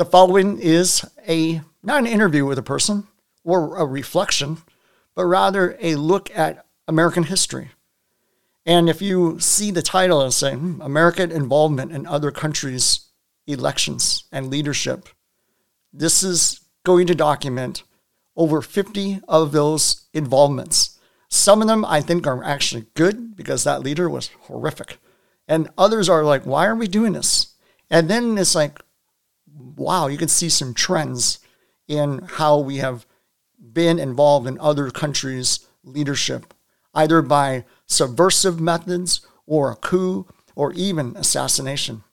The following is a not an interview with a person or a reflection, but rather a look at American history. And if you see the title and say American involvement in other countries' elections and leadership, this is going to document over 50 of those involvements. Some of them I think are actually good because that leader was horrific. And others are like, why are we doing this? And then it's like, wow, you can see some trends in how we have been involved in other countries' leadership, either by subversive methods or a coup or even assassination.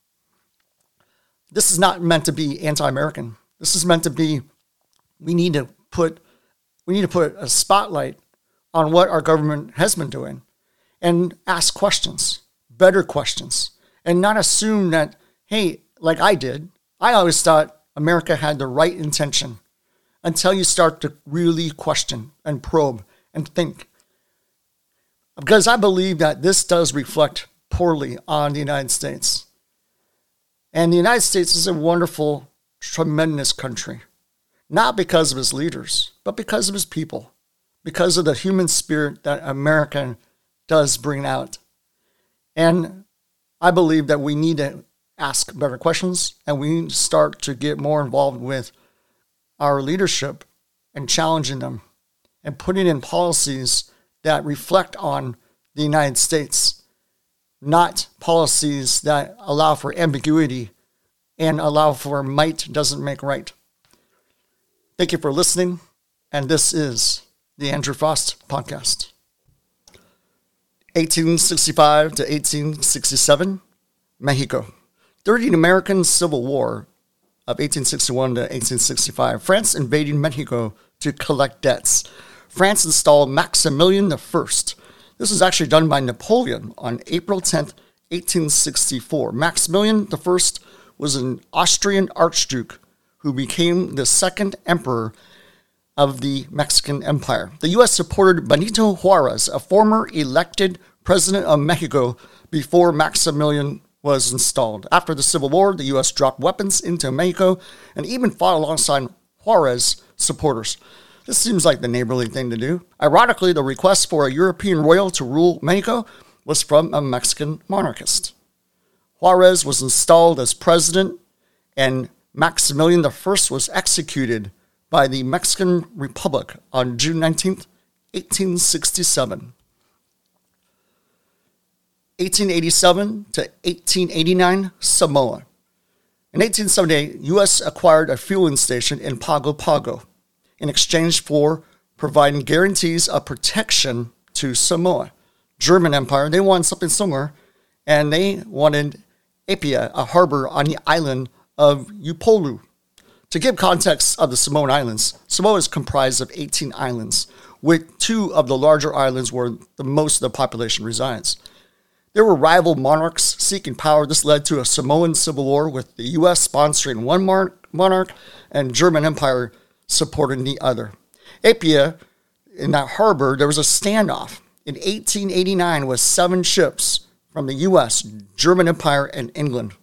This is not meant to be anti-American. This is meant to be we need to put we need to put a spotlight on what our government has been doing and ask questions, better questions, and not assume that, hey, like I did, I always thought America had the right intention until you start to really question and probe and think. Because I believe that this does reflect poorly on the United States. And the United States is a wonderful, tremendous country, not because of its leaders, but because of its people, because of the human spirit that America does bring out. And I believe that we need to ask better questions and we need to start to get more involved with our leadership and challenging them and putting in policies that reflect on the United States, not policies that allow for ambiguity and allow for might doesn't make right. Thank you for listening, and this is the Andrew Frost Podcast. 1865 to 1867, Mexico. During the American Civil War of 1861 to 1865, France invaded Mexico to collect debts. France installed Maximilian I. This was actually done by Napoleon on April 10, 1864. Maximilian I was an Austrian archduke who became the second emperor of the Mexican Empire. The U.S. supported Benito Juarez, a former elected president of Mexico, before Maximilian was installed. After the Civil War, the U.S. dropped weapons into Mexico and even fought alongside Juarez supporters. This seems like the neighborly thing to do. Ironically, the request for a European royal to rule Mexico was from a Mexican monarchist. Juarez was installed as president, and Maximilian I was executed by the Mexican Republic on June 19, 1867. 1887 to 1889, Samoa. In 1878, U.S. acquired a fueling station in Pago Pago in exchange for providing guarantees of protection to Samoa. German Empire, they wanted something similar, and they wanted Apia, a harbor on the island of Upolu. To give context of the Samoan Islands, Samoa is comprised of 18 islands, with two of the larger islands where the most of the population resides. There were rival monarchs seeking power. This led to a Samoan civil war with the U.S. sponsoring one monarch and German Empire supporting the other. Apia, in that harbor, there was a standoff in 1889 with seven ships from the U.S., German Empire, and England.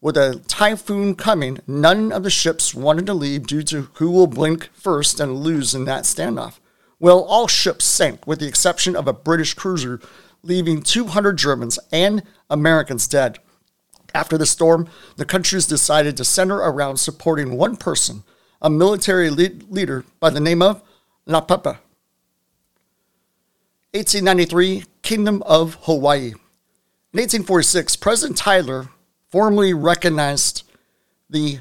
With a typhoon coming, none of the ships wanted to leave due to who will blink first and lose in that standoff. Well, all ships sank, with the exception of a British cruiser leaving 200 Germans and Americans dead. After the storm, the countries decided to center around supporting one person, a military lead- leader by the name of Laupepa. 1893, Kingdom of Hawaii. In 1846, President Tyler formally recognized the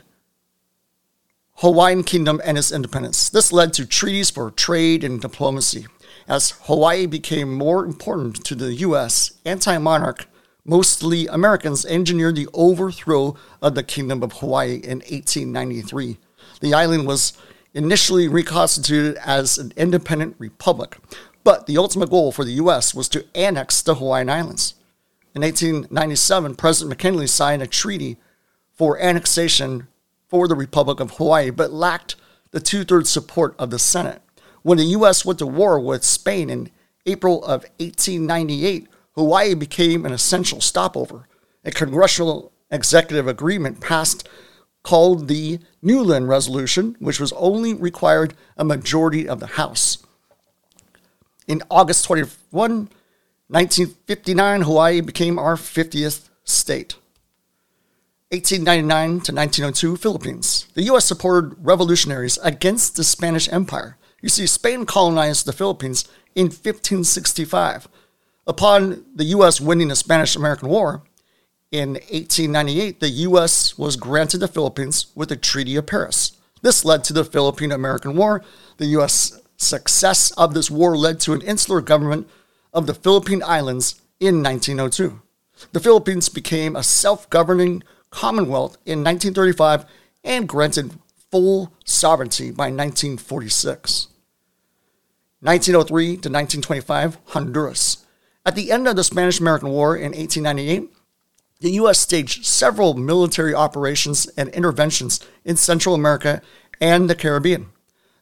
Hawaiian Kingdom and its independence. This led to treaties for trade and diplomacy. As Hawaii became more important to the U.S., anti monarch, mostly Americans engineered the overthrow of the Kingdom of Hawaii in 1893. The island was initially reconstituted as an independent republic, but the ultimate goal for the U.S. was to annex the Hawaiian Islands. In 1897, President McKinley signed a treaty for annexation for the Republic of Hawaii, but lacked the two thirds support of the Senate. When the U.S. went to war with Spain in April of 1898, Hawaii became an essential stopover. A congressional executive agreement passed called the Newland Resolution, which was only required a majority of the House. In August 21, 1959, Hawaii became our 50th state. 1899 to 1902, Philippines. The U.S. supported revolutionaries against the Spanish Empire. You see, Spain colonized the Philippines in 1565. Upon the U.S. winning the Spanish American War, in 1898, the U.S. was granted the Philippines with the Treaty of Paris. This led to the Philippine American War. The U.S. success of this war led to an insular government of the Philippine Islands in 1902. The Philippines became a self governing commonwealth in 1935 and granted full sovereignty by 1946. 1903 to 1925, Honduras. At the end of the Spanish American War in 1898, the U.S. staged several military operations and interventions in Central America and the Caribbean.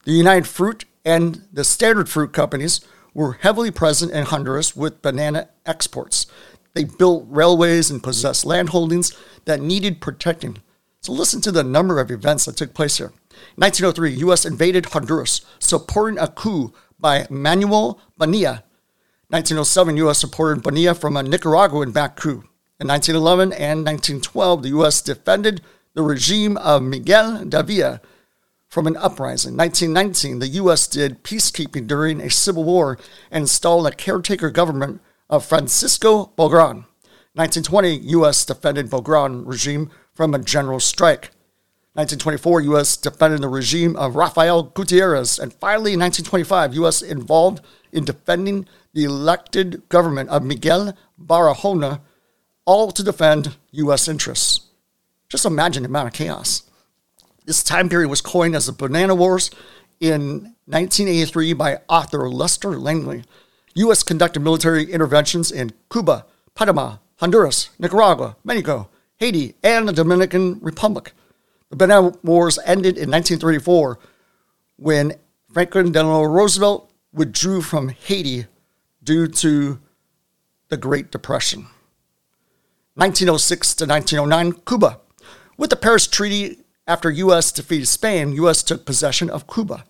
The United Fruit and the Standard Fruit companies were heavily present in Honduras with banana exports. They built railways and possessed landholdings that needed protecting. So listen to the number of events that took place here. 1903, U.S. invaded Honduras, supporting a coup by Manuel Bonilla. 1907, U.S. supported Bonilla from a Nicaraguan-backed coup. In 1911 and 1912, the U.S. defended the regime of Miguel Davila from an uprising. 1919, the U.S. did peacekeeping during a civil war and installed a caretaker government of Francisco Bogran. 1920, U.S. defended Bogran regime from a general strike. 1924, U.S. defended the regime of Rafael Gutierrez. And finally, in 1925, U.S. involved in defending the elected government of Miguel Barahona all to defend U.S. interests. Just imagine the amount of chaos. This time period was coined as the Banana Wars in 1983 by author Lester Langley. U.S. conducted military interventions in Cuba, Panama, Honduras, Nicaragua, Mexico, Haiti, and the Dominican Republic. The Banana Wars ended in 1934 when Franklin Delano Roosevelt withdrew from Haiti due to the Great Depression. 1906 to 1909, Cuba. With the Paris Treaty, after U.S. defeated Spain, U.S. took possession of Cuba.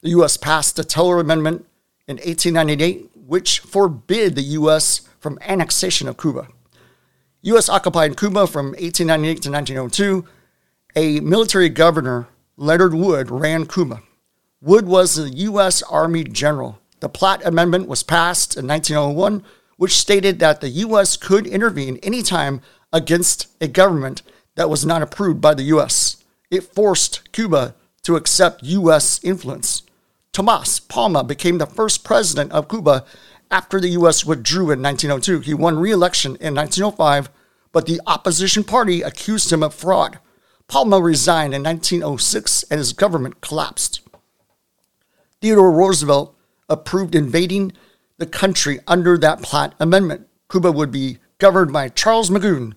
The U.S. passed the Teller Amendment in 1898, which forbid the U.S. from annexation of Cuba. U.S. occupied Cuba from 1898 to 1902. A military governor, Leonard Wood, ran Cuba. Wood was a U.S. Army general. The Platt Amendment was passed in 1901 which stated that the U.S. could intervene anytime against a government that was not approved by the U.S. It forced Cuba to accept U.S. influence. Tomas Palma became the first president of Cuba after the U.S. withdrew in 1902. He won re election in 1905, but the opposition party accused him of fraud. Palma resigned in 1906 and his government collapsed. Theodore Roosevelt approved invading the country under that Platt Amendment. Cuba would be governed by Charles Magoon.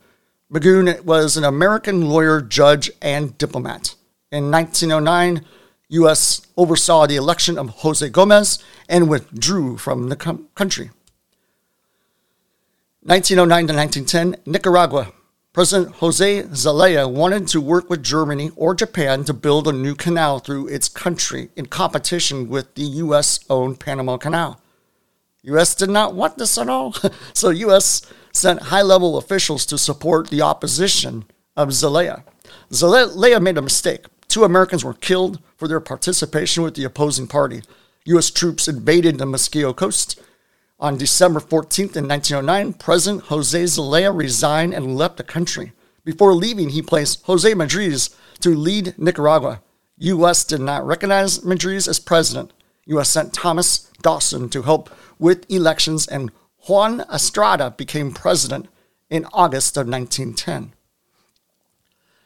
Magoon was an American lawyer, judge, and diplomat. In 1909, U.S. oversaw the election of Jose Gomez and withdrew from the com- country. 1909 to 1910, Nicaragua. President Jose Zelaya wanted to work with Germany or Japan to build a new canal through its country in competition with the U.S. owned Panama Canal. U.S. did not want this at all. so U.S. sent high-level officials to support the opposition of Zelaya. Zelaya made a mistake. Two Americans were killed for their participation with the opposing party. U.S. troops invaded the Mosquito Coast. On December 14th in 1909, President Jose Zelaya resigned and left the country. Before leaving, he placed Jose Madriz to lead Nicaragua. U.S. did not recognize Madriz as president. U.S. sent Thomas Dawson to help with elections, and Juan Estrada became president in August of 1910.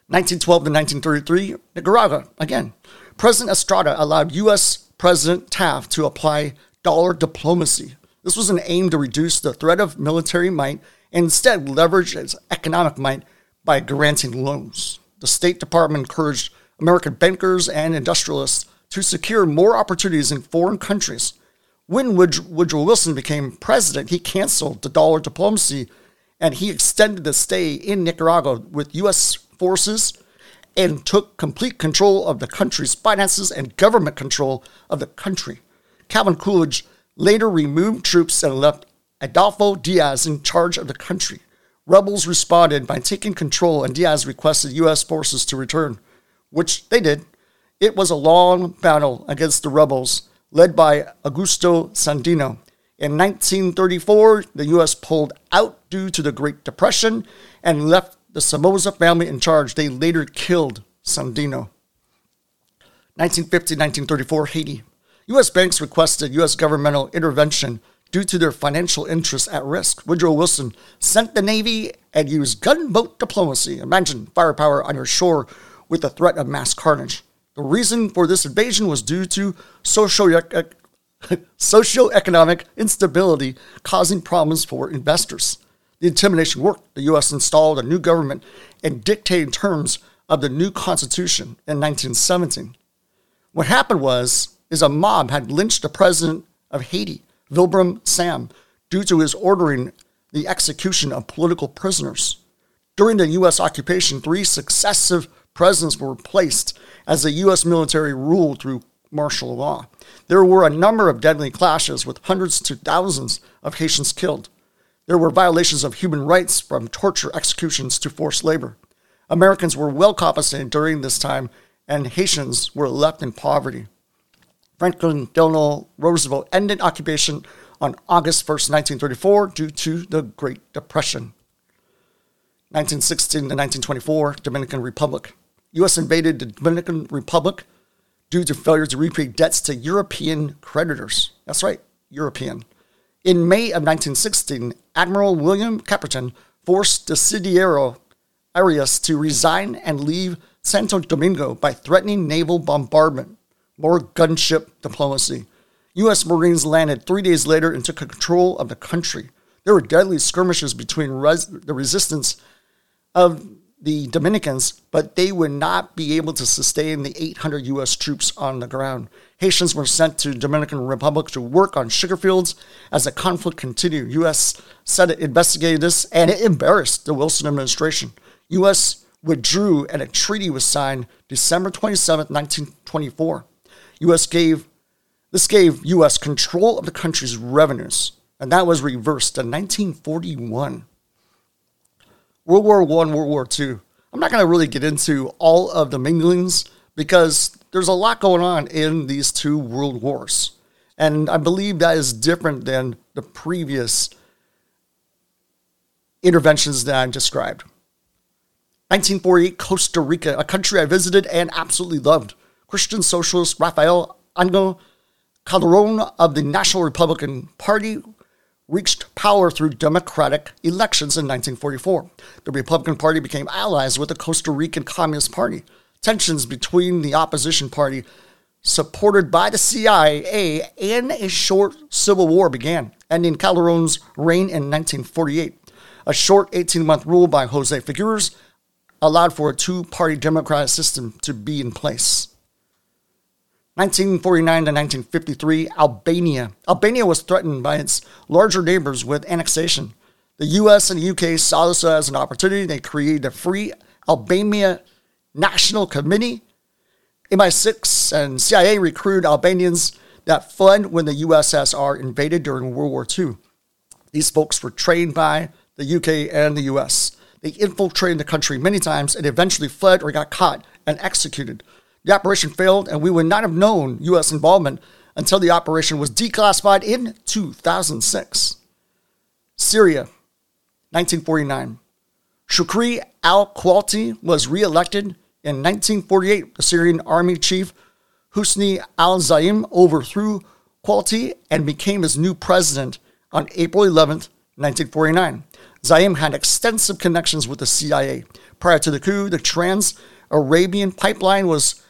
1912 to 1933, Nicaragua, again. President Estrada allowed U.S. President Taft to apply dollar diplomacy. This was an aim to reduce the threat of military might and instead leverage its economic might by granting loans. The State Department encouraged American bankers and industrialists to secure more opportunities in foreign countries when Woodrow Wilson became president, he canceled the dollar diplomacy and he extended the stay in Nicaragua with U.S. forces and took complete control of the country's finances and government control of the country. Calvin Coolidge later removed troops and left Adolfo Diaz in charge of the country. Rebels responded by taking control, and Diaz requested U.S. forces to return, which they did. It was a long battle against the rebels, led by Augusto Sandino. In 1934, the U.S. pulled out due to the Great Depression and left the Somoza family in charge. They later killed Sandino. 1950 1934, Haiti. U.S. banks requested U.S. governmental intervention due to their financial interests at risk. Woodrow Wilson sent the Navy and used gunboat diplomacy. Imagine firepower on your shore with the threat of mass carnage. The reason for this invasion was due to socio- socioeconomic instability causing problems for investors. The intimidation worked. The U.S. installed a new government and dictated terms of the new Constitution in 1917. What happened was, is a mob had lynched the president of Haiti, Wilbraham Sam, due to his ordering the execution of political prisoners. During the U.S. occupation, three successive presidents were replaced as the U.S. military ruled through martial law. There were a number of deadly clashes with hundreds to thousands of Haitians killed. There were violations of human rights from torture, executions to forced labor. Americans were well compensated during this time, and Haitians were left in poverty. Franklin Delano Roosevelt ended occupation on August 1st, 1934, due to the Great Depression. 1916 to 1924, Dominican Republic. U.S. invaded the Dominican Republic due to failure to repay debts to European creditors. That's right, European. In May of 1916, Admiral William Caperton forced Desiderio Arias to resign and leave Santo Domingo by threatening naval bombardment. More gunship diplomacy. U.S. Marines landed three days later and took control of the country. There were deadly skirmishes between res- the resistance of the Dominicans, but they would not be able to sustain the 800 U.S. troops on the ground. Haitians were sent to Dominican Republic to work on sugar fields as the conflict continued. U.S. said it investigated this, and it embarrassed the Wilson administration. U.S. withdrew, and a treaty was signed December 27, 1924. U.S. gave this gave U.S. control of the country's revenues, and that was reversed in 1941. World War One, World War Two. I'm not going to really get into all of the minglings because there's a lot going on in these two world wars. And I believe that is different than the previous interventions that I described. 1948, Costa Rica, a country I visited and absolutely loved. Christian socialist Rafael Angel Calderon of the National Republican Party reached power through democratic elections in 1944. The Republican Party became allies with the Costa Rican Communist Party. Tensions between the opposition party, supported by the CIA, and a short civil war began, ending Calderon's reign in 1948. A short 18 month rule by Jose Figueres allowed for a two party democratic system to be in place. 1949 to 1953, Albania. Albania was threatened by its larger neighbors with annexation. The US and the UK saw this as an opportunity. They created a free Albania National Committee. MI6 and CIA recruited Albanians that fled when the USSR invaded during World War II. These folks were trained by the UK and the US. They infiltrated the country many times and eventually fled or got caught and executed. The operation failed, and we would not have known U.S. involvement until the operation was declassified in 2006. Syria, 1949. Shukri al Quwati was re elected in 1948. The Syrian army chief Husni al Zaim overthrew Quwati and became his new president on April 11, 1949. Zaim had extensive connections with the CIA. Prior to the coup, the Trans Arabian Pipeline was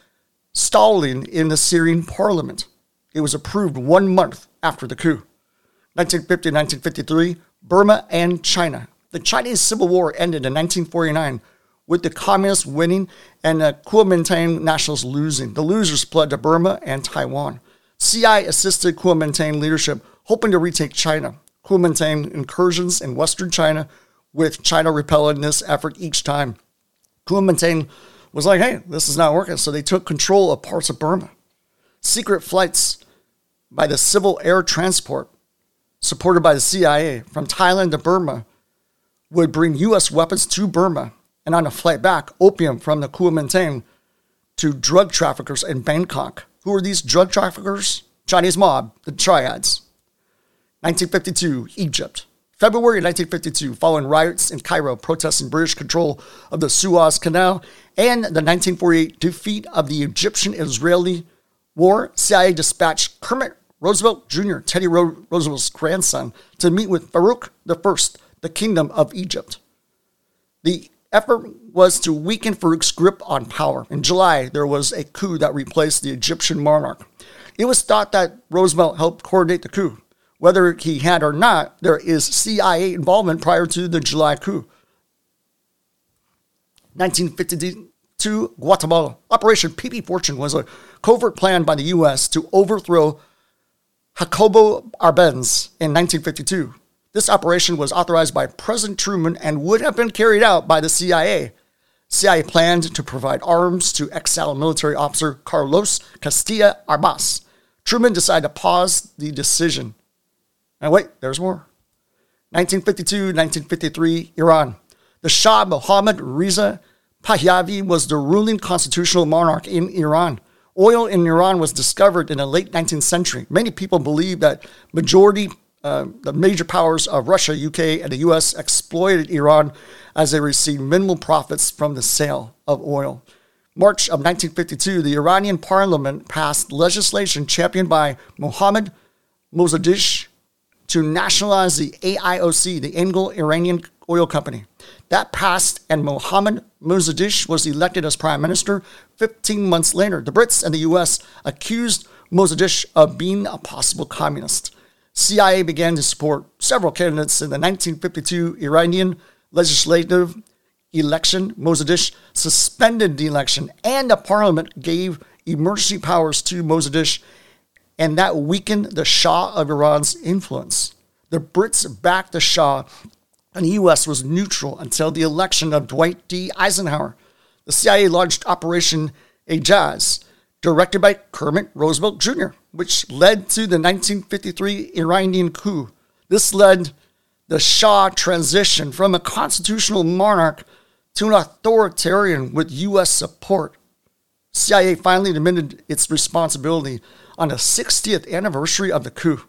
stalling in the Syrian parliament. It was approved one month after the coup. 1950 1953, Burma and China. The Chinese Civil War ended in 1949 with the communists winning and the Kuomintang nationals losing. The losers fled to Burma and Taiwan. CI assisted Kuomintang leadership, hoping to retake China. Kuomintang incursions in western China, with China repelling this effort each time. Kuomintang was like, hey, this is not working. So they took control of parts of Burma. Secret flights by the Civil Air Transport, supported by the CIA, from Thailand to Burma would bring U.S. weapons to Burma and on a flight back, opium from the Kuomintang to drug traffickers in Bangkok. Who are these drug traffickers? Chinese mob, the triads. 1952, Egypt. February 1952, following riots in Cairo protesting British control of the Suez Canal and the 1948 defeat of the Egyptian Israeli war, CIA dispatched Kermit Roosevelt Jr., Teddy Roosevelt's grandson, to meet with Farouk I, the Kingdom of Egypt. The effort was to weaken Farouk's grip on power. In July, there was a coup that replaced the Egyptian monarch. It was thought that Roosevelt helped coordinate the coup. Whether he had or not, there is CIA involvement prior to the July coup. 1952, Guatemala. Operation PB Fortune was a covert plan by the U.S. to overthrow Jacobo Arbenz in 1952. This operation was authorized by President Truman and would have been carried out by the CIA. CIA planned to provide arms to exiled military officer Carlos Castillo Armas. Truman decided to pause the decision. And wait, there's more. 1952 1953, Iran. The Shah Mohammad Reza Pahlavi was the ruling constitutional monarch in Iran. Oil in Iran was discovered in the late 19th century. Many people believe that majority, uh, the major powers of Russia, UK, and the US exploited Iran as they received minimal profits from the sale of oil. March of 1952, the Iranian parliament passed legislation championed by Mohammad Mosaddegh to nationalize the AIOC, the Anglo Iranian Oil Company. That passed, and Mohammad Mosaddegh was elected as prime minister 15 months later. The Brits and the US accused Mosaddegh of being a possible communist. CIA began to support several candidates in the 1952 Iranian legislative election. Mosaddegh suspended the election, and the parliament gave emergency powers to Mosaddegh and that weakened the Shah of Iran's influence. The Brits backed the Shah, and the U.S. was neutral until the election of Dwight D. Eisenhower. The CIA launched Operation Ajax, directed by Kermit Roosevelt Jr., which led to the 1953 Iranian coup. This led the Shah transition from a constitutional monarch to an authoritarian with U.S. support. CIA finally admitted its responsibility on the 60th anniversary of the coup.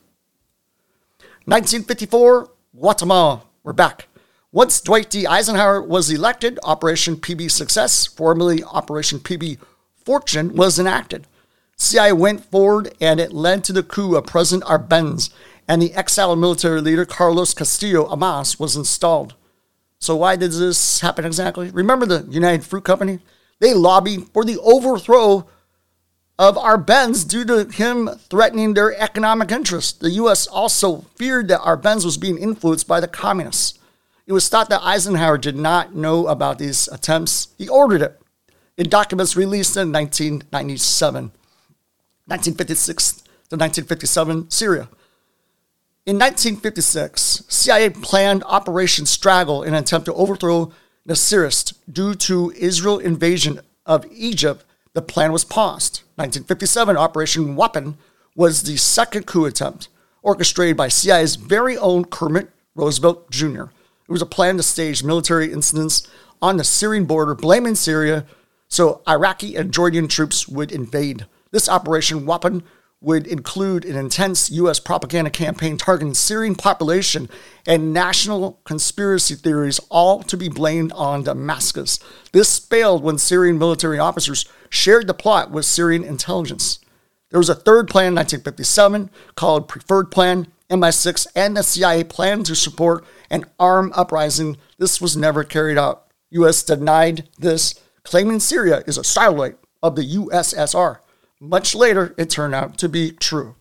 1954, Guatemala, we're back. Once Dwight D. Eisenhower was elected, Operation PB Success, formerly Operation PB Fortune, was enacted. CIA went forward and it led to the coup of President Arbenz, and the exiled military leader Carlos Castillo Armas was installed. So, why did this happen exactly? Remember the United Fruit Company? They lobbied for the overthrow of our Arbenz due to him threatening their economic interests. The U.S. also feared that our Arbenz was being influenced by the communists. It was thought that Eisenhower did not know about these attempts. He ordered it in documents released in 1997, 1956 to 1957, Syria. In 1956, CIA planned Operation Straggle in an attempt to overthrow Nasserist due to Israel invasion of Egypt the plan was paused. 1957 Operation Weapon was the second coup attempt, orchestrated by CIA's very own Kermit Roosevelt Jr. It was a plan to stage military incidents on the Syrian border, blaming Syria so Iraqi and Jordan troops would invade. This Operation Weapon would include an intense U.S. propaganda campaign targeting Syrian population and national conspiracy theories, all to be blamed on Damascus. This failed when Syrian military officers shared the plot with Syrian intelligence. There was a third plan in 1957 called Preferred Plan. MI6 and the CIA planned to support an armed uprising. This was never carried out. U.S. denied this, claiming Syria is a satellite of the USSR. Much later, it turned out to be true.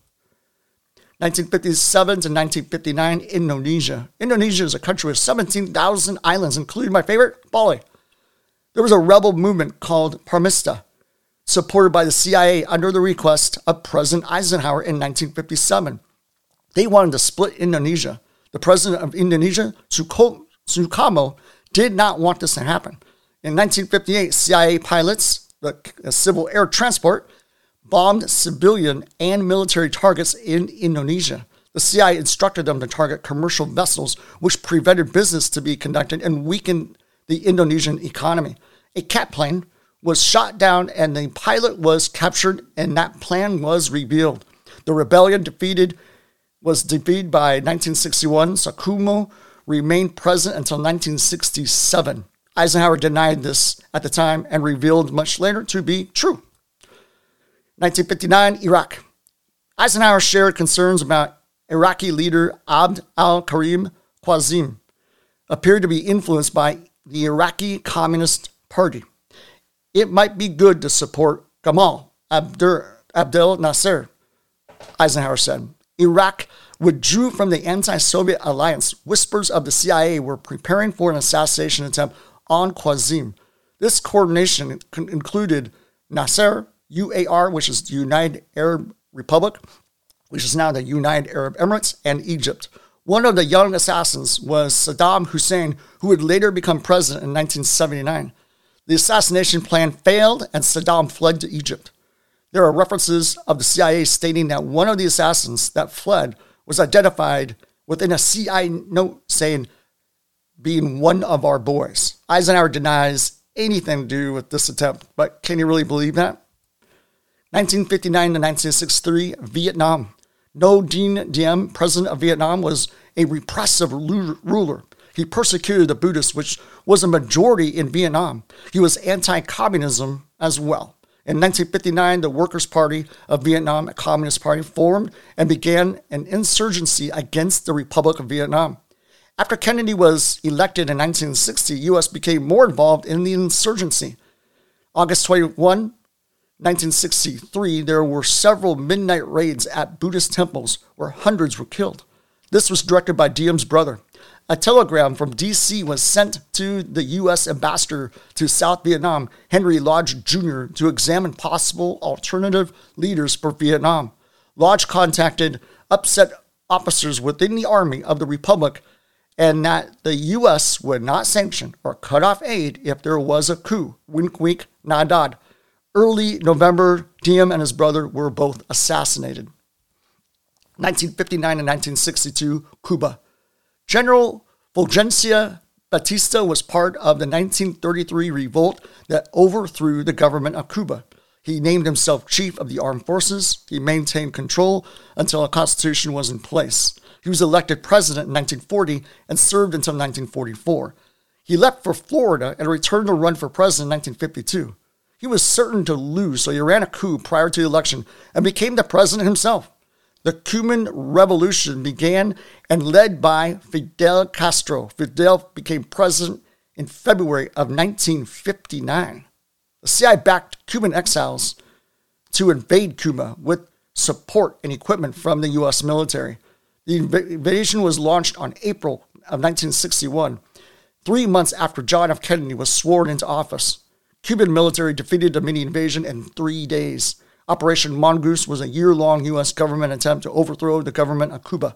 1957 to 1959, Indonesia. Indonesia is a country with 17,000 islands, including my favorite, Bali. There was a rebel movement called Permesta, supported by the CIA under the request of President Eisenhower in 1957. They wanted to split Indonesia. The president of Indonesia, Sukarno, did not want this to happen. In 1958, CIA pilots, the uh, civil air transport, bombed civilian and military targets in Indonesia. The CIA instructed them to target commercial vessels, which prevented business to be conducted and weakened the Indonesian economy. A cat plane was shot down and the pilot was captured, and that plan was revealed. The rebellion defeated was defeated by 1961. Sukarno remained president until 1967. Eisenhower denied this at the time and revealed much later to be true. 1959, Iraq. Eisenhower shared concerns about Iraqi leader Abd al Karim Qasem, appeared to be influenced by the Iraqi Communist Party. It might be good to support Gamal Abdel Nasser, Eisenhower said. Iraq withdrew from the anti Soviet alliance. Whispers of the CIA were preparing for an assassination attempt on Qasem. This coordination included Nasser, UAR, which is the United Arab Republic, which is now the United Arab Emirates, and Egypt. One of the young assassins was Saddam Hussein, who would later become president in 1979. The assassination plan failed, and Saddam fled to Egypt. There are references of the CIA stating that one of the assassins that fled was identified within a CIA note saying, being one of our boys. Eisenhower denies anything to do with this attempt, but can you really believe that? 1959 to 1963, Vietnam. Ngo Dinh Diem, president of Vietnam, was a repressive ruler. He persecuted the Buddhists, which was a majority in Vietnam. He was anti communism as well. In 1959, the Workers' Party of Vietnam, a communist party, formed and began an insurgency against the Republic of Vietnam. After Kennedy was elected in 1960, U.S. became more involved in the insurgency. August 21, 1963, there were several midnight raids at Buddhist temples where hundreds were killed. This was directed by Diem's brother. A telegram from D.C. was sent to the U.S. ambassador to South Vietnam, Henry Lodge Jr., to examine possible alternative leaders for Vietnam. Lodge contacted upset officers within the Army of the Republic and that the U.S. would not sanction or cut off aid if there was a coup. Wink, wink, nod, nod. Early November, Diem and his brother were both assassinated. 1959 and 1962, Cuba. General Fulgencio Batista was part of the 1933 revolt that overthrew the government of Cuba. He named himself chief of the armed forces. He maintained control until a constitution was in place. He was elected president in 1940 and served until 1944. He left for Florida and returned to run for president in 1952. He was certain to lose, so he ran a coup prior to the election and became the president himself. The Cuban Revolution began and led by Fidel Castro. Fidel became president in February of 1959. The CIA backed Cuban exiles to invade Cuba with support and equipment from the U.S. military. The invasion was launched on April of 1961, three months after John F. Kennedy was sworn into office. Cuban military defeated the mini invasion in three days. Operation Mongoose was a year long U.S. government attempt to overthrow the government of Cuba.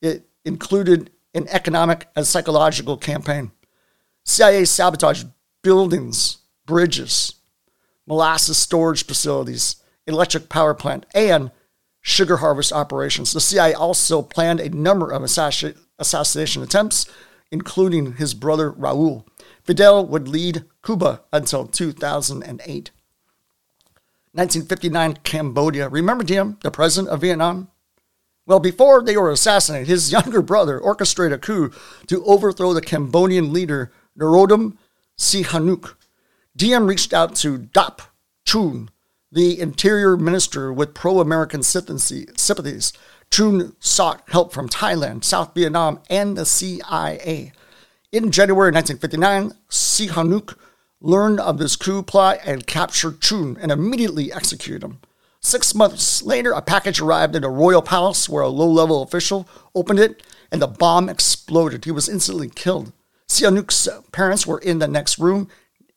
It included an economic and psychological campaign. CIA sabotaged buildings, bridges, molasses storage facilities, electric power plant, and sugar harvest operations. The CIA also planned a number of assassination attempts, including his brother Raul. Fidel would lead Cuba until 2008. 1959 Cambodia. Remember Diem, the president of Vietnam? Well, before they were assassinated, his younger brother orchestrated a coup to overthrow the Cambodian leader Norodom Sihanouk. Diem reached out to Dap Chun, the interior minister with pro American sympathies. Chun sought help from Thailand, South Vietnam, and the CIA. In January 1959, Sihanouk learned of this coup plot and captured Chun and immediately executed him. Six months later, a package arrived at a royal palace where a low level official opened it and the bomb exploded. He was instantly killed. Sihanouk's parents were in the next room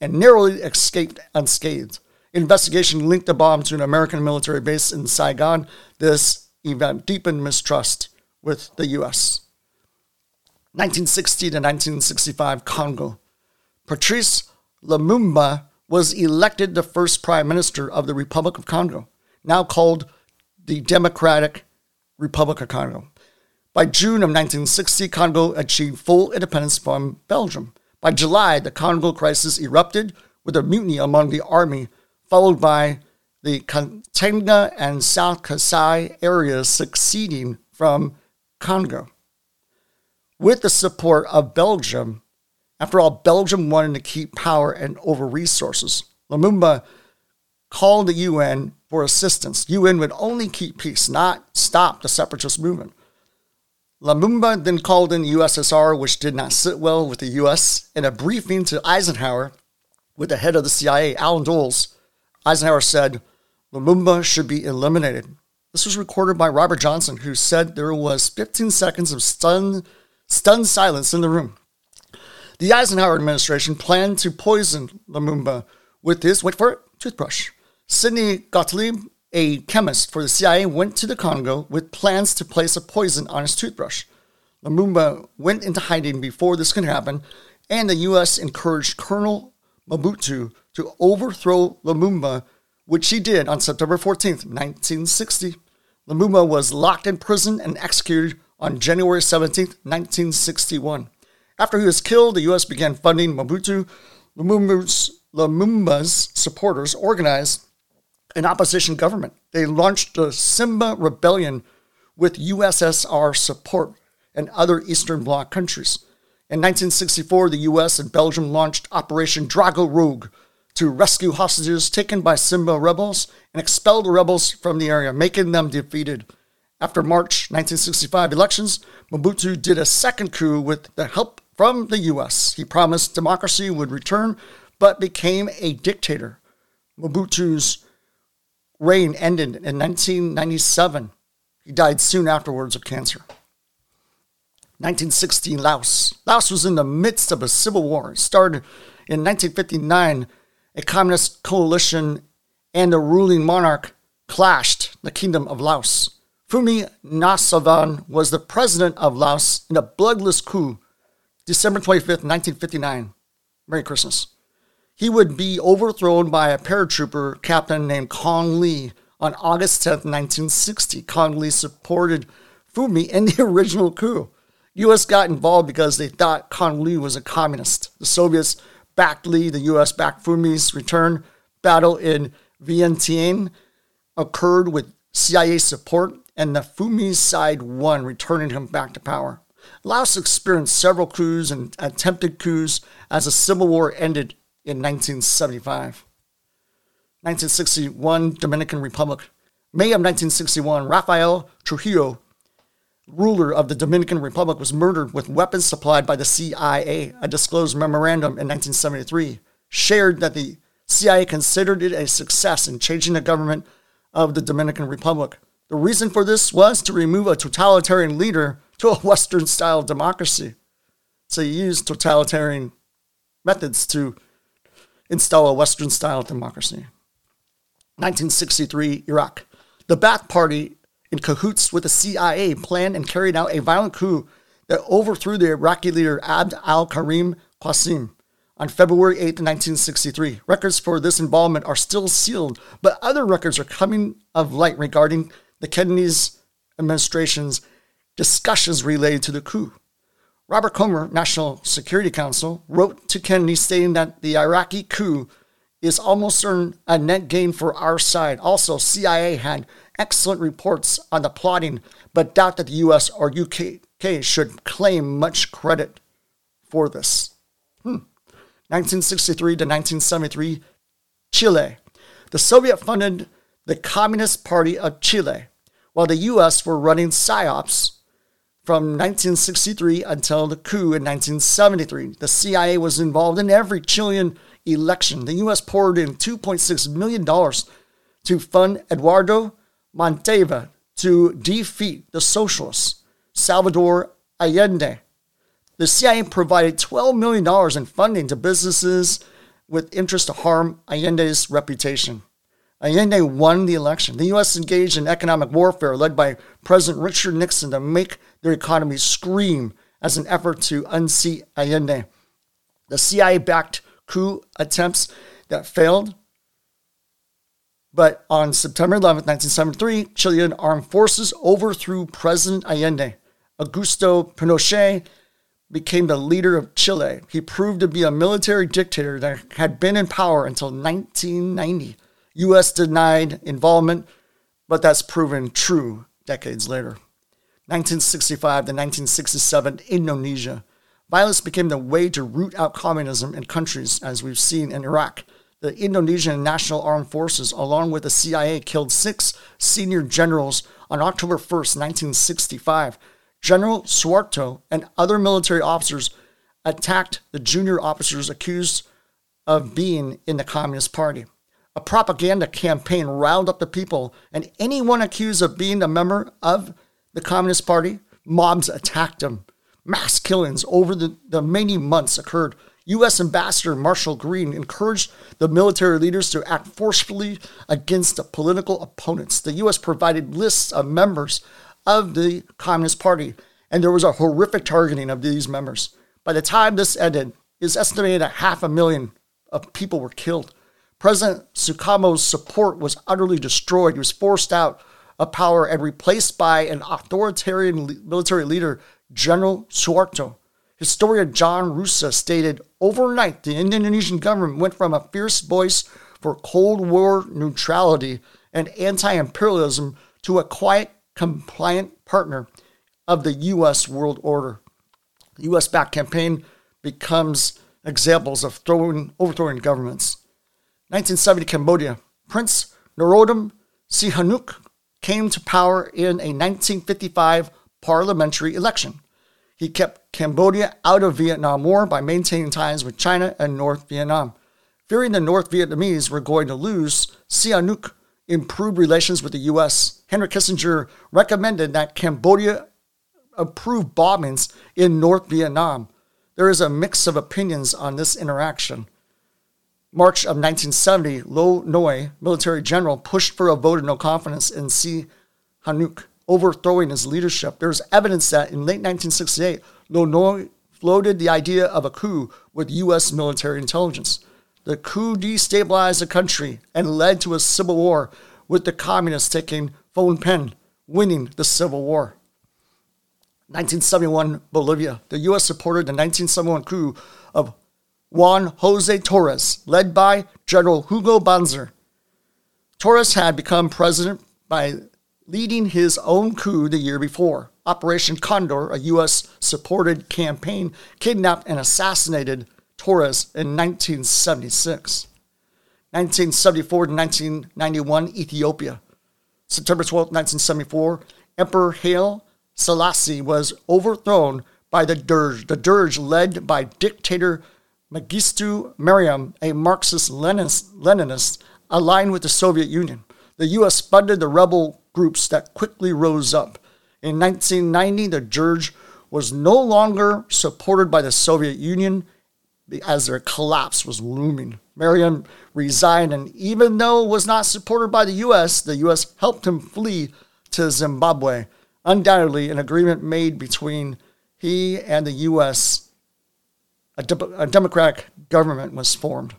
and narrowly escaped unscathed. Investigation linked the bomb to an American military base in Saigon. This event deepened mistrust with the U.S. 1960 to 1965, Congo. Patrice Lumumba was elected the first prime minister of the Republic of Congo, now called the Democratic Republic of Congo. By June of 1960, Congo achieved full independence from Belgium. By July, the Congo crisis erupted with a mutiny among the army, followed by the Katanga and South Kasai areas succeeding from Congo. With the support of Belgium, after all, Belgium wanted to keep power and over resources. Lumumba called the UN for assistance. UN would only keep peace, not stop the separatist movement. Lumumba then called in the USSR, which did not sit well with the US. In a briefing to Eisenhower with the head of the CIA, Allen Dulles, Eisenhower said Lumumba should be eliminated. This was recorded by Robert Johnson, who said there was 15 seconds of stunned, stunned silence in the room. The Eisenhower administration planned to poison Lumumba with his, wait for it, toothbrush. Sidney Gottlieb, a chemist for the CIA, went to the Congo with plans to place a poison on his toothbrush. Lumumba went into hiding before this could happen, and the U.S. encouraged Colonel Mobutu to overthrow Lumumba, which he did on September 14, 1960. Lumumba was locked in prison and executed on January 17, 1961. After he was killed, the U.S. began funding Mobutu. Lumumba's, Lumumba's supporters organized an opposition government. They launched the Simba Rebellion with USSR support and other Eastern Bloc countries. In 1964, the US and Belgium launched Operation Dragon Rouge to rescue hostages taken by Simba rebels and expel the rebels from the area, making them defeated. After March 1965 elections, Mobutu did a second coup with the help from the US. He promised democracy would return, but became a dictator. Mobutu's reign ended in 1997. He died soon afterwards of cancer. 1916, Laos. Laos was in the midst of a civil war. It started in 1959. A communist coalition and the ruling monarch clashed the kingdom of Laos. Phoumi Nosavan was the president of Laos in a bloodless coup December 25th, 1959. Merry Christmas. He would be overthrown by a paratrooper captain named Kong Le on August 10th, 1960. Kong Le supported Phoumi in the original coup. U.S. got involved because they thought Kong Le was a communist. The Soviets backed Lee, the U.S. backed Phoumi's return. Battle in Vientiane occurred with CIA support, and the Phoumi side won, returning him back to power. Laos experienced several coups and attempted coups as the Civil War ended in 1975. 1961, Dominican Republic. May of 1961, Rafael Trujillo, ruler of the Dominican Republic, was murdered with weapons supplied by the CIA. A disclosed memorandum in 1973 shared that the CIA considered it a success in changing the government of the Dominican Republic. The reason for this was to remove a totalitarian leader to a Western style democracy. So you use totalitarian methods to install a Western style democracy. 1963, Iraq. The Ba'ath Party, in cahoots with the CIA, planned and carried out a violent coup that overthrew the Iraqi leader Abd al Karim Qasim on February 8, 1963. Records for this involvement are still sealed, but other records are coming of light regarding the Kennedy's administration's discussions related to the coup. Robert Komer, National Security Council, wrote to Kennedy stating that the Iraqi coup is almost certain a net gain for our side. Also, CIA had excellent reports on the plotting, but doubt that the US or UK should claim much credit for this. Hmm. 1963 to 1973, Chile. The Soviet funded the Communist Party of Chile, while the US were running PSYOPs from 1963 until the coup in 1973. The CIA was involved in every Chilean election. The US poured in $2.6 million to fund Eduardo Montalva to defeat the socialists, Salvador Allende. The CIA provided $12 million in funding to businesses with interest to harm Allende's reputation. Allende won the election. The U.S. engaged in economic warfare led by President Richard Nixon to make their economy scream as an effort to unseat Allende. The CIA backed coup attempts that failed. But on September 11, 1973, Chilean armed forces overthrew President Allende. Augusto Pinochet became the leader of Chile. He proved to be a military dictator that had been in power until 1990. U.S. denied involvement, but that's proven true decades later. 1965 to 1967, Indonesia. Violence became the way to root out communism in countries, as we've seen in Iraq. The Indonesian National Armed Forces, along with the CIA, killed six senior generals on October 1st, 1965. General Suharto and other military officers attacked the junior officers accused of being in the Communist Party. A propaganda campaign riled up the people, and anyone accused of being a member of the Communist Party, mobs attacked them. Mass killings over the, the many months occurred. U.S. Ambassador Marshall Green encouraged the military leaders to act forcefully against political opponents. The U.S. provided lists of members of the Communist Party, and there was a horrific targeting of these members. By the time this ended, it's estimated that half a million of people were killed. President Sukarno's support was utterly destroyed. He was forced out of power and replaced by an authoritarian military leader, General Suharto. Historian John Roosa stated overnight the Indonesian government went from a fierce voice for Cold War neutrality and anti imperialism to a quiet, compliant partner of the U.S. world order. The U.S. backed campaign becomes examples of throwing, overthrowing governments. 1970 Cambodia. Prince Norodom Sihanouk came to power in a 1955 parliamentary election. He kept Cambodia out of Vietnam War by maintaining ties with China and North Vietnam. Fearing the North Vietnamese were going to lose, Sihanouk improved relations with the U.S. Henry Kissinger recommended that Cambodia approve bombings in North Vietnam. There is a mix of opinions on this interaction. March of 1970, Lon Nol, military general, pushed for a vote of no confidence in Sihanouk, overthrowing his leadership. There is evidence that in late 1968, Lon Nol floated the idea of a coup with U.S. military intelligence. The coup destabilized the country and led to a civil war, with the communists taking Phnom Penh, winning the civil war. 1971 Bolivia. The U.S. supported the 1971 coup Juan Jose Torres, led by General Hugo Banzer. Torres had become president by leading his own coup the year before. Operation Condor, a U.S. supported campaign, kidnapped and assassinated Torres in 1976. 1974 to 1991, Ethiopia. September 12, 1974, Emperor Haile Selassie was overthrown by the Derg, the Derg led by dictator Mengistu Mariam, a Marxist Leninist aligned with the Soviet Union. The U.S. funded the rebel groups that quickly rose up. In 1990, the Derg was no longer supported by the Soviet Union as their collapse was looming. Mariam resigned, and even though was not supported by the U.S., the U.S. helped him flee to Zimbabwe. Undoubtedly, an agreement made between he and the U.S a, de- a democratic government was formed.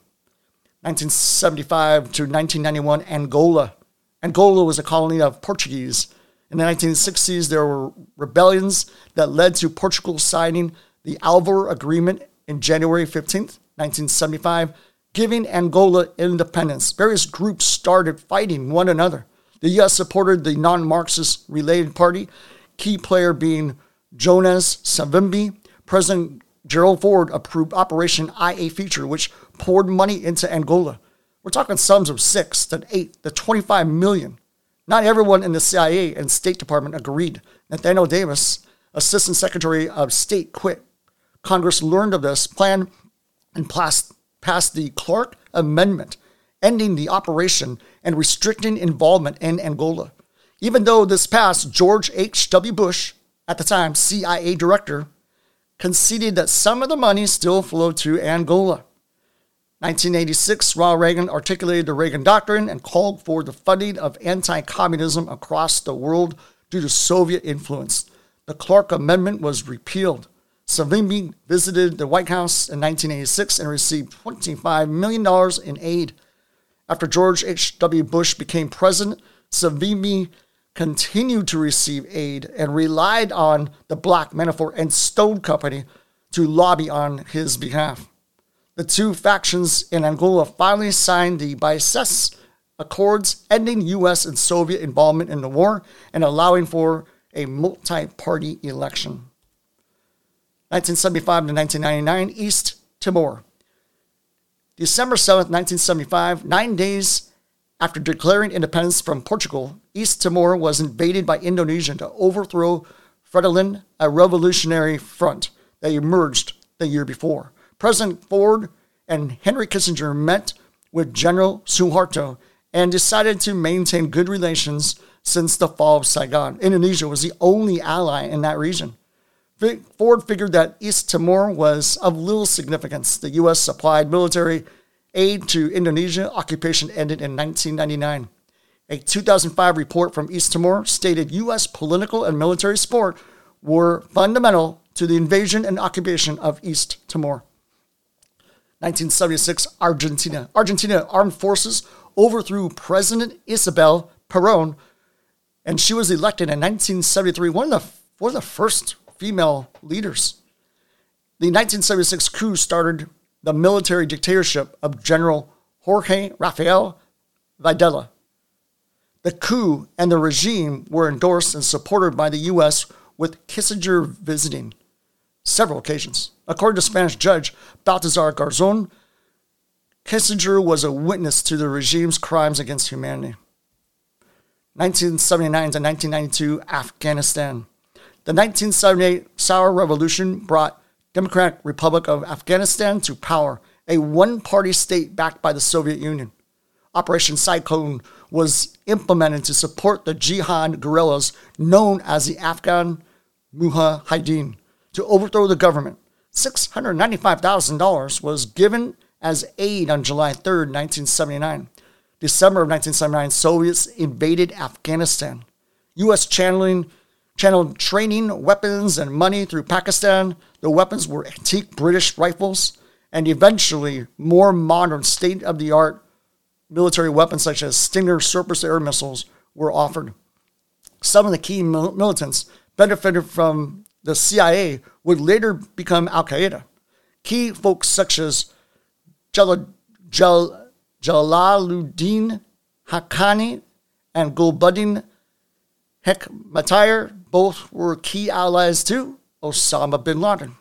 1975 to 1991, Angola. Angola was a colony of Portuguese. In the 1960s, there were rebellions that led to Portugal signing the Alvor Agreement in January 15th, 1975, giving Angola independence. Various groups started fighting one another. The U.S. supported the non Marxist related party, key player being Jonas Savimbi. President Gerald Ford approved Operation IA feature, which poured money into Angola. We're talking sums of six, then eight, then 25 million. Not everyone in the CIA and State Department agreed. Nathaniel Davis, Assistant Secretary of State, quit. Congress learned of this plan and passed the Clark Amendment, ending the operation and restricting involvement in Angola. Even though this passed, George H.W. Bush, at the time CIA director, conceded that some of the money still flowed to Angola. 1986, Ronald Reagan articulated the Reagan Doctrine and called for the funding of anti communism across the world due to Soviet influence. The Clark Amendment was repealed. Savimbi visited the White House in 1986 and received $25 million in aid. After George H.W. Bush became president, Savimbi continued to receive aid and relied on the Black Manafort and Stone Company to lobby on his behalf. The two factions in Angola finally signed the Bicesse Accords, ending U.S. and Soviet involvement in the war and allowing for a multi party election. 1975 to 1999, East Timor. December 7th, 1975, nine days after declaring independence from Portugal, East Timor was invaded by Indonesia to overthrow Fretilin, a revolutionary front that emerged the year before. President Ford and Henry Kissinger met with General Suharto and decided to maintain good relations since the fall of Saigon. Indonesia was the only ally in that region. Ford figured that East Timor was of little significance. The U.S. supplied military aid to Indonesia. Occupation ended in 1999. A 2005 report from East Timor stated U.S. political and military support were fundamental to the invasion and occupation of East Timor. 1976, Argentina. Argentina armed forces overthrew President Isabel Perón, and she was elected in 1973, one of the, one of the first female leaders. The 1976 coup started the military dictatorship of General Jorge Rafael Videla. The coup and the regime were endorsed and supported by the U.S., with Kissinger visiting several occasions. According to Spanish judge Baltasar Garzon, Kissinger was a witness to the regime's crimes against humanity. 1979 to 1992, Afghanistan. The 1978 Saur Revolution brought Democratic Republic of Afghanistan to power, a one-party state backed by the Soviet Union. Operation Cyclone was implemented to support the jihad guerrillas known as the Afghan Mujahideen to overthrow the government. $695,000 was given as aid on July 3, 1979. December of 1979, Soviets invaded Afghanistan. U.S. channeling channeled training, weapons, and money through Pakistan. The weapons were antique British rifles and eventually more modern state of the art military weapons such as Stinger surface air missiles were offered. Some of the key militants benefited from the CIA would later become Al Qaeda. Key folks such as Jal- Jal- Jalaluddin Haqqani and Gulbuddin Hekmatyar both were key allies to Osama bin Laden,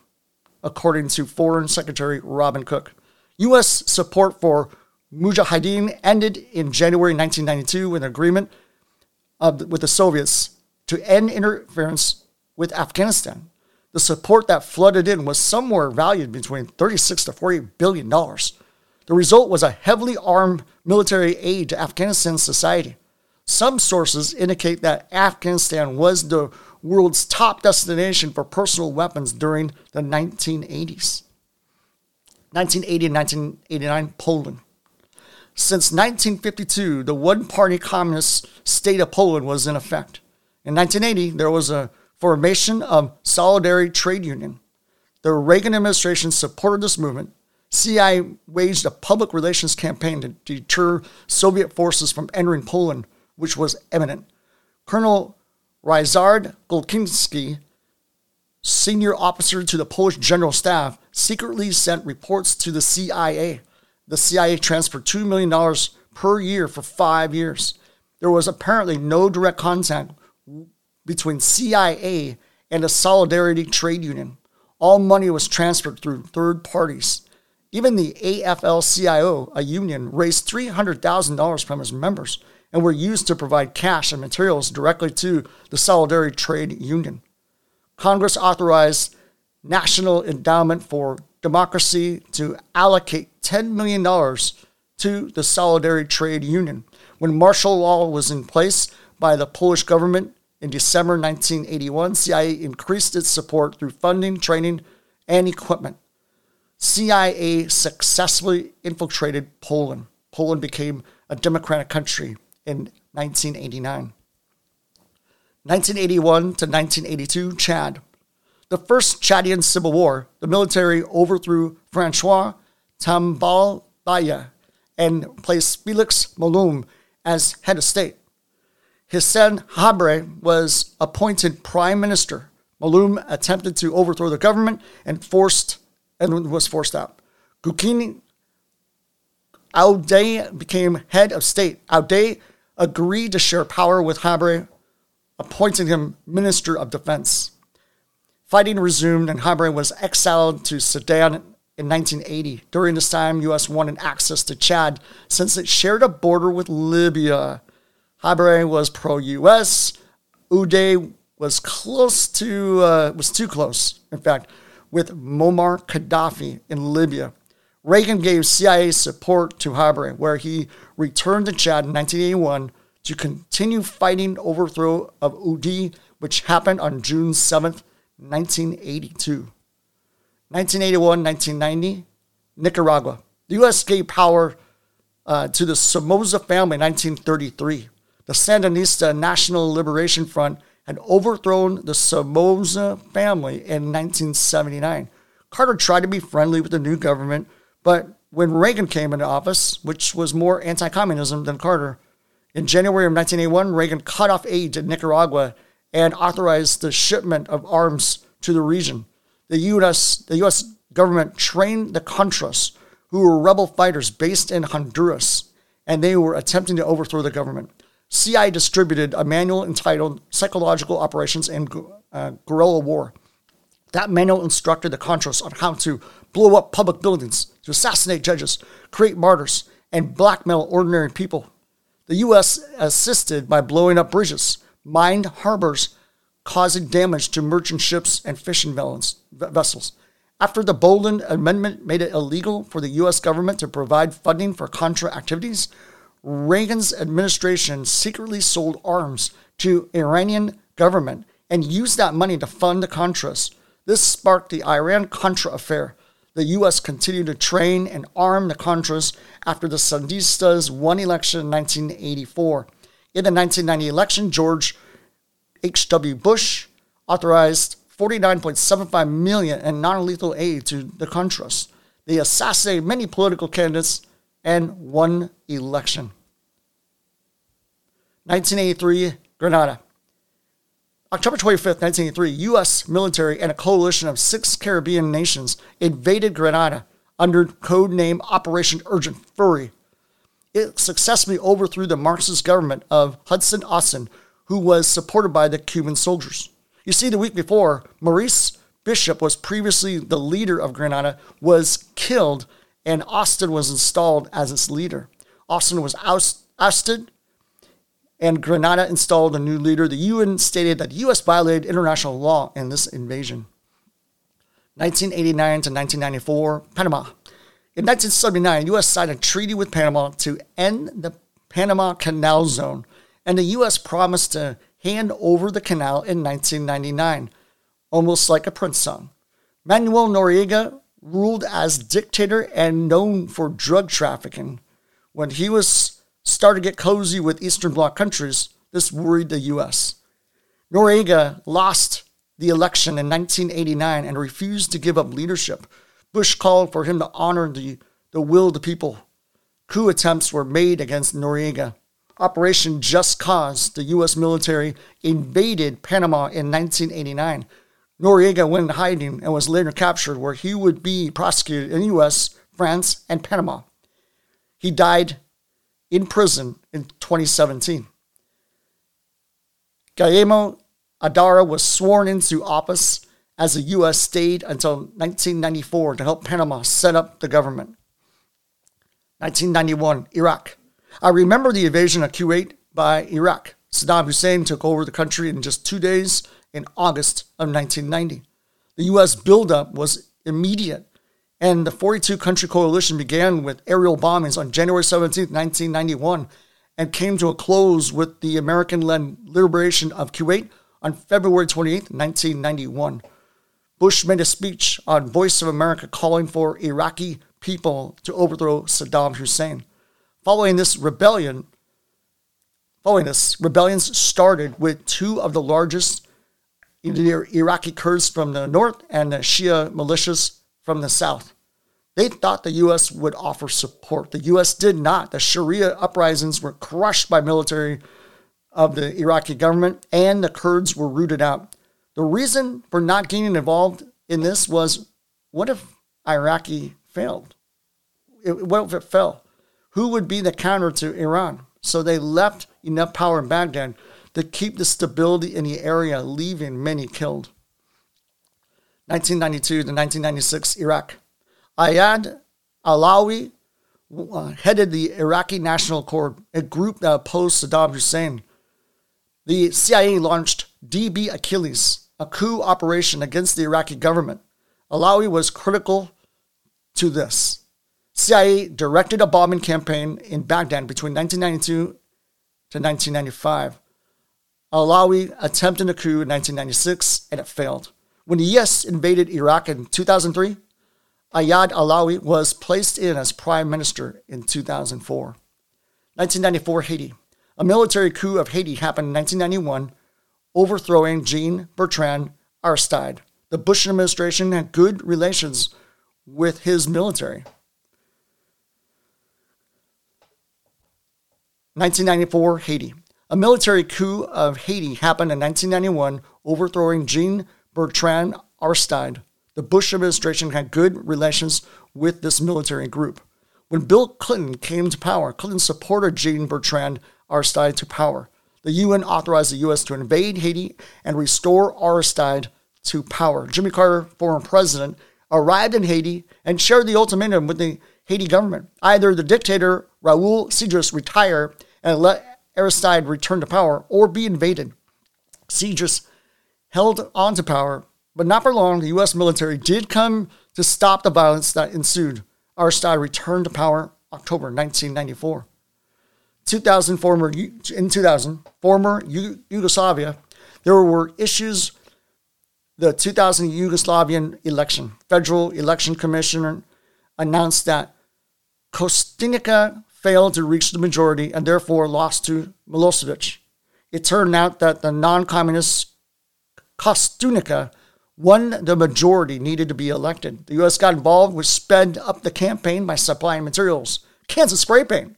according to Foreign Secretary Robin Cook. U.S. support for Mujahideen ended in January 1992 with an agreement of, with the Soviets to end interference with Afghanistan. The support that flooded in was somewhere valued between 36 to 40 billion dollars. The result was a heavily armed military aid to Afghanistan society. Some sources indicate that Afghanistan was the world's top destination for personal weapons during the 1980s. 1980 and 1989, Poland. Since 1952, the one party communist state of Poland was in effect. In 1980, there was a formation of Solidarity Trade Union. The Reagan administration supported this movement. CIA waged a public relations campaign to deter Soviet forces from entering Poland, which was imminent. Colonel Ryszard Golkinski, senior officer to the Polish General Staff, secretly sent reports to the CIA. The CIA transferred $2 million per year for five years. There was apparently no direct contact between CIA and a Solidarity Trade Union. All money was transferred through third parties. Even the AFL CIO, a union, raised $300,000 from its members and were used to provide cash and materials directly to the Solidarity Trade Union. Congress authorized National Endowment for Democracy to allocate $10 million to the Solidary Trade Union. When martial law was in place by the Polish government, in December 1981, CIA increased its support through funding, training, and equipment. CIA successfully infiltrated Poland. Poland became a democratic country in 1989. 1981 to 1982, Chad. The first Chadian civil war, the military overthrew Francois Tombalbaye and placed Felix Malloum as head of state. His son Habre was appointed prime minister. Malloum attempted to overthrow the government and forced and was forced out. Gukini Aude became head of state. Aude agreed to share power with Habre, appointing him minister of defense. Fighting resumed, and Habre was exiled to Sudan in 1980. During this time, U.S. wanted access to Chad since it shared a border with Libya. Habre was pro-U.S. Uday was close to uh, was too close, in fact, with Muammar Gaddafi in Libya. Reagan gave CIA support to Habre, where he returned to Chad in 1981 to continue fighting overthrow of Udi, which happened on June 7th, 1982. 1981 1990, Nicaragua. The U.S. gave power uh, to the Somoza family in 1933. The Sandinista National Liberation Front had overthrown the Somoza family in 1979. Carter tried to be friendly with the new government, but when Reagan came into office, which was more anti communism than Carter, in January of 1981, Reagan cut off aid to Nicaragua and authorized the shipment of arms to the region. The U.S. The U.S. government trained the Contras, who were rebel fighters based in Honduras, and they were attempting to overthrow the government. CIA distributed a manual entitled Psychological Operations and uh, Guerrilla War. That manual instructed the Contras on how to blow up public buildings, to assassinate judges, create martyrs, and blackmail ordinary people. The U.S. assisted by blowing up bridges, mined harbors, causing damage to merchant ships and fishing vessels. After the Boland Amendment made it illegal for the U.S. government to provide funding for Contra activities, Reagan's administration secretly sold arms to Iranian government and used that money to fund the Contras. This sparked the Iran-Contra affair. The U.S. continued to train and arm the Contras after the Sandinistas won election in 1984. In the 1990 election, George H.W. Bush authorized 49.75 million in non-lethal aid to the Contras. They assassinated many political candidates and won election. 1983, Grenada. October 25th, 1983, U.S. military and a coalition of six Caribbean nations invaded Grenada under code name Operation Urgent Fury. It successfully overthrew the Marxist government of Hudson Austin, who was supported by the Cuban soldiers. You see, the week before, Maurice Bishop was previously the leader of Granada, was killed, and Austin was installed as its leader. Austin was ousted and Granada installed a new leader. The UN stated that the U.S. violated international law in this invasion. 1989 to 1994, Panama. In 1979, U.S. signed a treaty with Panama to end the Panama Canal Zone, and the U.S. promised to hand over the canal in 1999, almost like a Prince song. Manuel Noriega ruled as dictator and known for drug trafficking. When he was started to get cozy with Eastern Bloc countries, this worried the U.S. Noriega lost the election in 1989 and refused to give up leadership. Bush called for him to honor the, the will of the people. Coup attempts were made against Noriega. Operation Just Cause, the U.S. military invaded Panama in 1989. Noriega went in hiding and was later captured, where he would be prosecuted in the U.S., France, and Panama. He died in prison in 2017. Guillermo Endara was sworn into office as a U.S. state until 1994 to help Panama set up the government. 1991, Iraq. I remember the invasion of Kuwait by Iraq. Saddam Hussein took over the country in just two days in August of 1990. The U.S. buildup was immediate and the 42 country coalition began with aerial bombings on January 17, 1991, and came to a close with the American led liberation of Kuwait on February 28, 1991. Bush made a speech on Voice of America calling for Iraqi people to overthrow Saddam Hussein. Following this rebellion, following this, rebellions started with two of the largest Iraqi Kurds from the north and the Shia militias from the south. They thought the U.S. would offer support. The U.S. did not. The Sharia uprisings were crushed by military of the Iraqi government, and the Kurds were rooted out. The reason for not getting involved in this was what if Iraqi failed? What if it fell? Who would be the counter to Iran? So they left enough power in Baghdad to keep the stability in the area, leaving many killed. 1992 to 1996, Iraq. Ayad Allawi uh, headed the Iraqi National Accord, a group that opposed Saddam Hussein. The CIA launched DB Achilles, a coup operation against the Iraqi government. Allawi was critical to this. CIA directed a bombing campaign in Baghdad between 1992 to 1995. Allawi attempted a coup in 1996 and it failed. When the US invaded Iraq in 2003, Ayad Allawi was placed in as prime minister in 2004. 1994 Haiti. A military coup of Haiti happened in 1991, overthrowing Jean Bertrand Aristide. The Bush administration had good relations with his military. 1994 Haiti. A military coup of Haiti happened in 1991, overthrowing Jean Bertrand Aristide. The Bush administration had good relations with this military group. When Bill Clinton came to power, Clinton supported Jean Bertrand Aristide to power. The UN authorized the U.S. to invade Haiti and restore Aristide to power. Jimmy Carter, former president, arrived in Haiti and shared the ultimatum with the Haiti government. Either the dictator Raul Cedras retire and let Aristide return to power or be invaded. Cedras held on to power, but not for long. The U.S. military did come to stop the violence that ensued. Aristide returned to power October 1994. 2000 former in 2000 former Yugoslavia, there were issues. The 2000 Yugoslavian election, Federal Election Commissioner announced that Kostunica failed to reach the majority and therefore lost to Milosevic. It turned out that the non communist Kostunica won the majority needed to be elected. The U.S. got involved, which sped up the campaign by supplying materials. Kansas spray paint.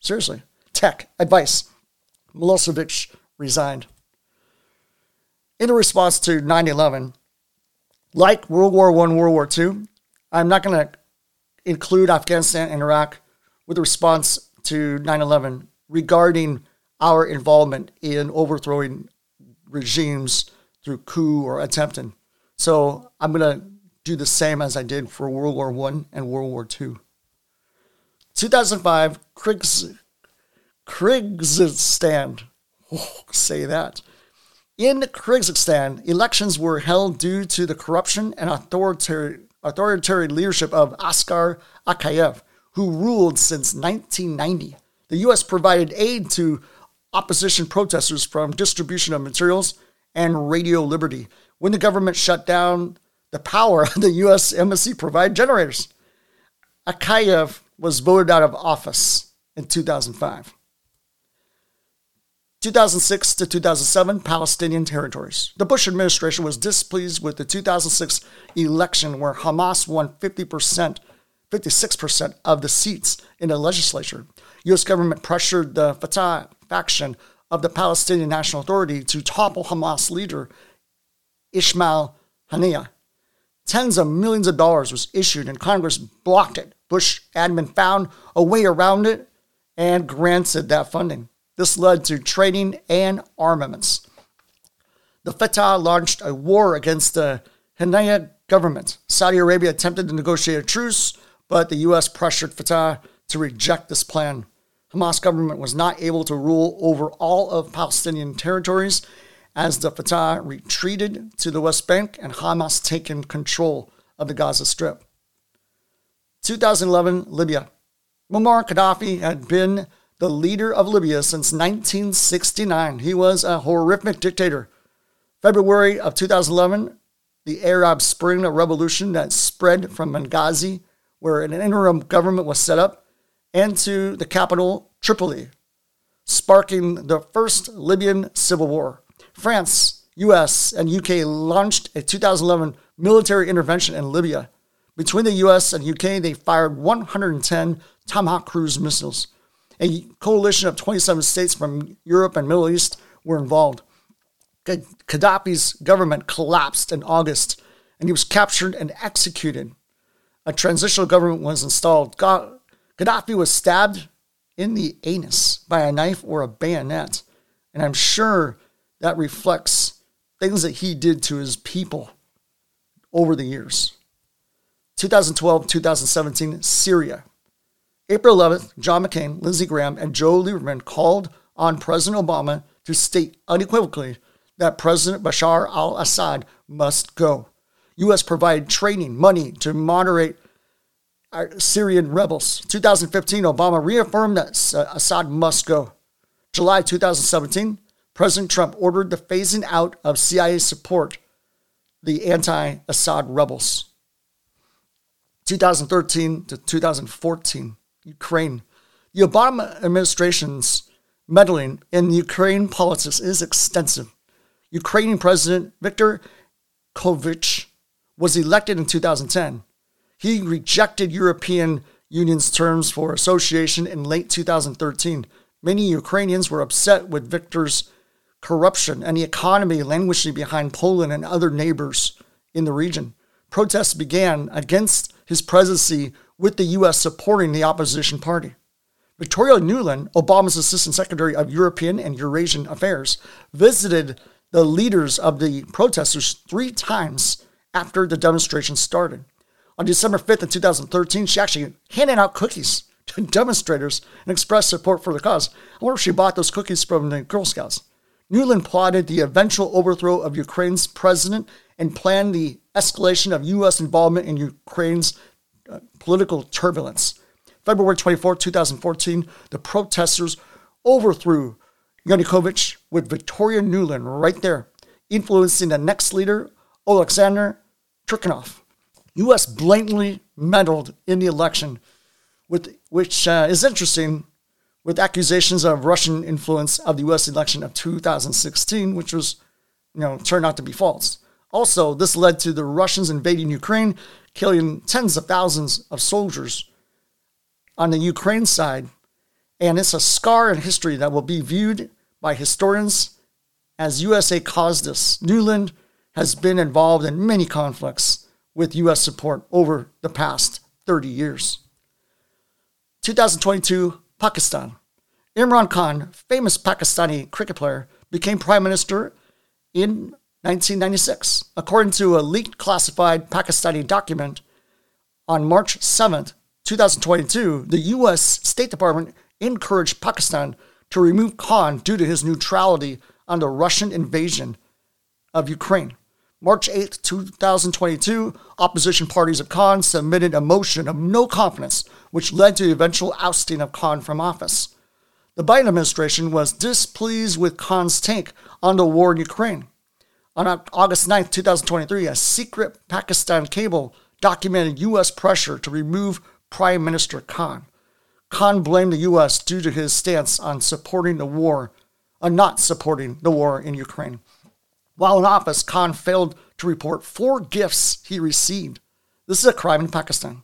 Seriously. Tech, advice. Milosevic resigned. In response to 9 11, like World War I, World War II, I'm not going to include Afghanistan and Iraq with response to 9 11 regarding our involvement in overthrowing regimes through coup or attempting. So I'm going to do the same as I did for World War I and World War II. 2005, Kriegs, Kyrgyzstan. Oh, say that. In Kyrgyzstan, elections were held due to the corruption and authoritarian, authoritarian leadership of Askar Akayev, who ruled since 1990. The U.S. provided aid to opposition protesters from distribution of materials and radio liberty. When the government shut down the power, the U.S. embassy provided generators. Akayev was voted out of office in 2005. 2006 to 2007, Palestinian territories. The Bush administration was displeased with the 2006 election where Hamas won 50% 56% of the seats in the legislature. U.S. government pressured the Fatah faction of the Palestinian National Authority to topple Hamas leader Ismail Haniyeh. Tens of millions of dollars was issued and Congress blocked it. Bush admin found a way around it and granted that funding. This led to training and armaments. The Fatah launched a war against the Haniyeh government. Saudi Arabia attempted to negotiate a truce but the U.S. pressured Fatah to reject this plan. Hamas government was not able to rule over all of Palestinian territories as the Fatah retreated to the West Bank and Hamas taken control of the Gaza Strip. 2011, Libya. Muammar Gaddafi had been the leader of Libya since 1969. He was a horrific dictator. February of 2011, the Arab Spring revolution that spread from Benghazi where an interim government was set up, and to the capital, Tripoli, sparking the first Libyan civil war. France US and UK launched a 2011 military intervention in Libya. Between the US and UK, they fired 110 Tomahawk cruise missiles. A coalition of 27 states from Europe and Middle East were involved. Gaddafi's government collapsed in August and he was captured and executed. A transitional government was installed. Gaddafi was stabbed in the anus by a knife or a bayonet. And I'm sure that reflects things that he did to his people over the years. 2012 2017, Syria. April 11th, John McCain, Lindsey Graham, and Joe Lieberman called on President Obama to state unequivocally that President Bashar al Assad must go. U.S. provided training, money to moderate Syrian rebels. 2015, Obama reaffirmed that uh, Assad must go. July 2017, President Trump ordered the phasing out of CIA support the anti Assad rebels. 2013 to 2014, Ukraine. The Obama administration's meddling in Ukraine politics is extensive. Ukrainian President Viktor Yanukovych was elected in 2010. He rejected European Union's terms for association in late 2013. Many Ukrainians were upset with Viktor's corruption and the economy languishing behind Poland and other neighbors in the region. Protests began against his presidency with the U.S. supporting the opposition party. Victoria Nuland, Obama's Assistant Secretary of European and Eurasian Affairs, visited the leaders of the protesters three times after the demonstration started. On December 5th of 2013, she actually handed out cookies to demonstrators and expressed support for the cause. I wonder if she bought those cookies from the Girl Scouts. Nuland plotted the eventual overthrow of Ukraine's president and planned the escalation of U.S. involvement in Ukraine's political turbulence. February 24, 2014, the protesters overthrew Yanukovych with Victoria Nuland right there, influencing the next leader, Alexander Turchinov. U.S. blatantly meddled in the election, with, which uh, is interesting with accusations of Russian influence of the U.S. election of 2016, which was, you know, turned out to be false. Also, this led to the Russians invading Ukraine, killing tens of thousands of soldiers on the Ukraine side. And it's a scar in history that will be viewed by historians as USA caused this. Nuland has been involved in many conflicts with US support over the past 30 years. 2022 Pakistan. Imran Khan, famous Pakistani cricket player, became prime minister in 1996. According to a leaked classified Pakistani document, on March 7, 2022, the U.S. State Department encouraged Pakistan to remove Khan due to his neutrality on the Russian invasion of Ukraine. March 8, 2022, opposition parties of Khan submitted a motion of no confidence, which led to the eventual ousting of Khan from office. The Biden administration was displeased with Khan's take on the war in Ukraine. On August 9, 2023, a secret Pakistan cable documented U.S. pressure to remove Prime Minister Khan. Khan blamed the U.S. due to his stance on supporting the war, on not supporting the war in Ukraine. While in office, Khan failed to report four gifts he received. This is a crime in Pakistan.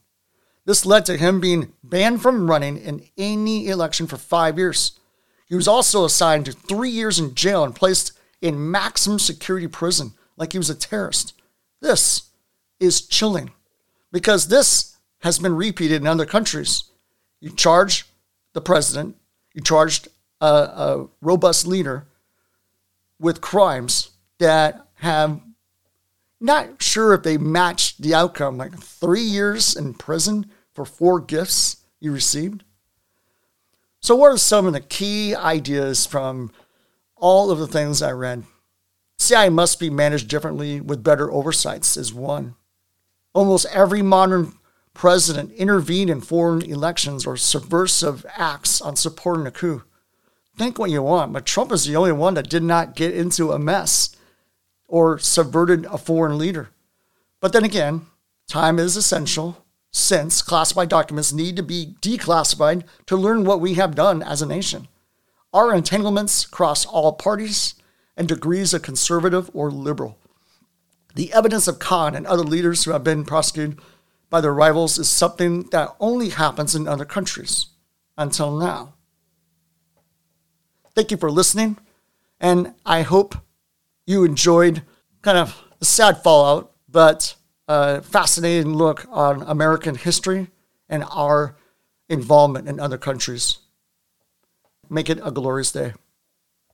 This led to him being banned from running in any election for five years. He was also assigned to three years in jail and placed in maximum security prison like he was a terrorist. This is chilling because this has been repeated in other countries. You charge the president, you charged a, a robust leader with crimes that have not sure if they matched the outcome, like three years in prison for four gifts you received. So, what are some of the key ideas from all of the things I read? CIA must be managed differently with better oversights, is one. Almost every modern president intervened in foreign elections or subversive acts on supporting a coup. Think what you want, but Trump is the only one that did not get into a mess or subverted a foreign leader. But then again, time is essential since classified documents need to be declassified to learn what we have done as a nation. Our entanglements cross all parties and degrees of conservative or liberal. The evidence of Khan and other leaders who have been prosecuted by their rivals is something that only happens in other countries until now. Thank you for listening, and I hope you enjoyed kind of a sad fallout, but a fascinating look on American history and our involvement in other countries. Make it a glorious day.